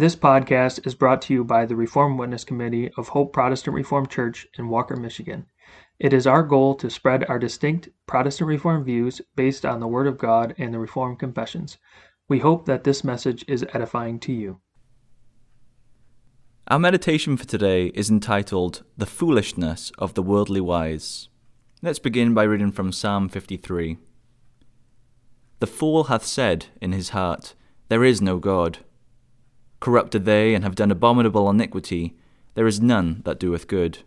This podcast is brought to you by the Reformed Witness Committee of Hope Protestant Reformed Church in Walker, Michigan. It is our goal to spread our distinct Protestant Reformed views based on the Word of God and the Reformed Confessions. We hope that this message is edifying to you. Our meditation for today is entitled The Foolishness of the Worldly Wise. Let's begin by reading from Psalm 53. The fool hath said in his heart, There is no God. Corrupted they, and have done abominable iniquity, there is none that doeth good.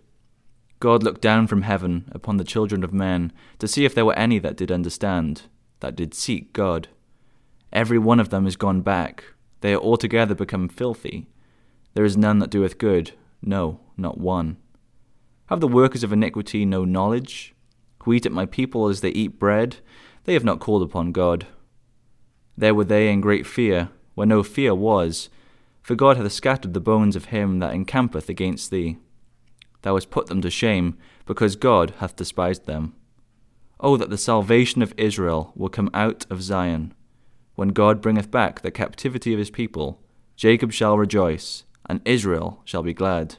God looked down from heaven upon the children of men to see if there were any that did understand, that did seek God. Every one of them is gone back, they are altogether become filthy. There is none that doeth good, no, not one. Have the workers of iniquity no knowledge? Who eat at my people as they eat bread? They have not called upon God. There were they in great fear, where no fear was, for God hath scattered the bones of him that encampeth against thee. Thou hast put them to shame, because God hath despised them. O that the salvation of Israel will come out of Zion. When God bringeth back the captivity of his people, Jacob shall rejoice, and Israel shall be glad.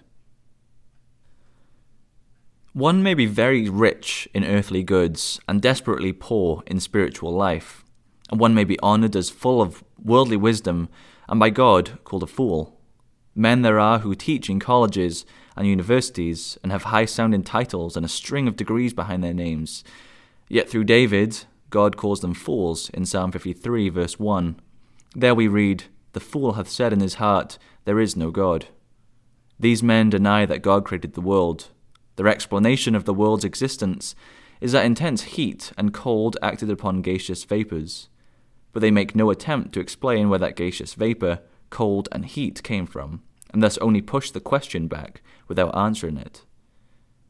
One may be very rich in earthly goods and desperately poor in spiritual life, and one may be honoured as full of worldly wisdom and by God called a fool. Men there are who teach in colleges and universities and have high sounding titles and a string of degrees behind their names. Yet through David, God calls them fools in Psalm 53, verse 1. There we read, The fool hath said in his heart, There is no God. These men deny that God created the world their explanation of the world's existence is that intense heat and cold acted upon gaseous vapours, but they make no attempt to explain where that gaseous vapour, cold, and heat came from, and thus only push the question back without answering it.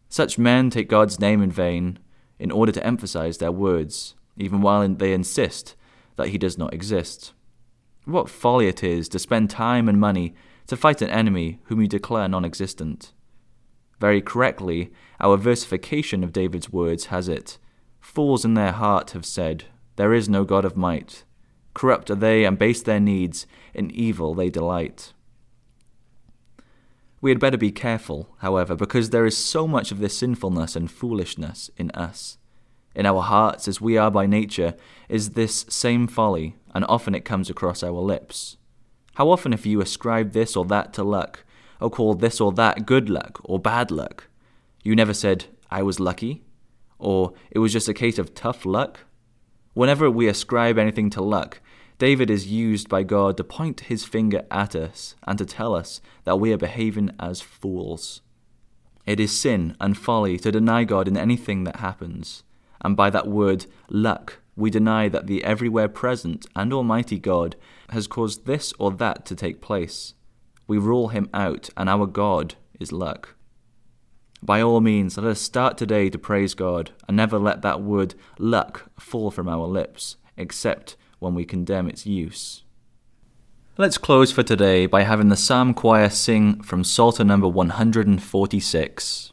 Such men take God's name in vain in order to emphasize their words, even while they insist that he does not exist. What folly it is to spend time and money to fight an enemy whom you declare non existent. Very correctly, our versification of David's words has it Fools in their heart have said, There is no God of might. Corrupt are they and base their needs, in evil they delight. We had better be careful, however, because there is so much of this sinfulness and foolishness in us. In our hearts, as we are by nature, is this same folly, and often it comes across our lips. How often have you ascribed this or that to luck, or called this or that good luck or bad luck. You never said, I was lucky, or it was just a case of tough luck. Whenever we ascribe anything to luck, David is used by God to point his finger at us and to tell us that we are behaving as fools. It is sin and folly to deny God in anything that happens, and by that word luck, we deny that the everywhere present and almighty God has caused this or that to take place we rule him out, and our God is luck. By all means, let us start today to praise God and never let that word luck fall from our lips, except when we condemn its use. Let's close for today by having the Psalm Choir sing from Psalter number 146.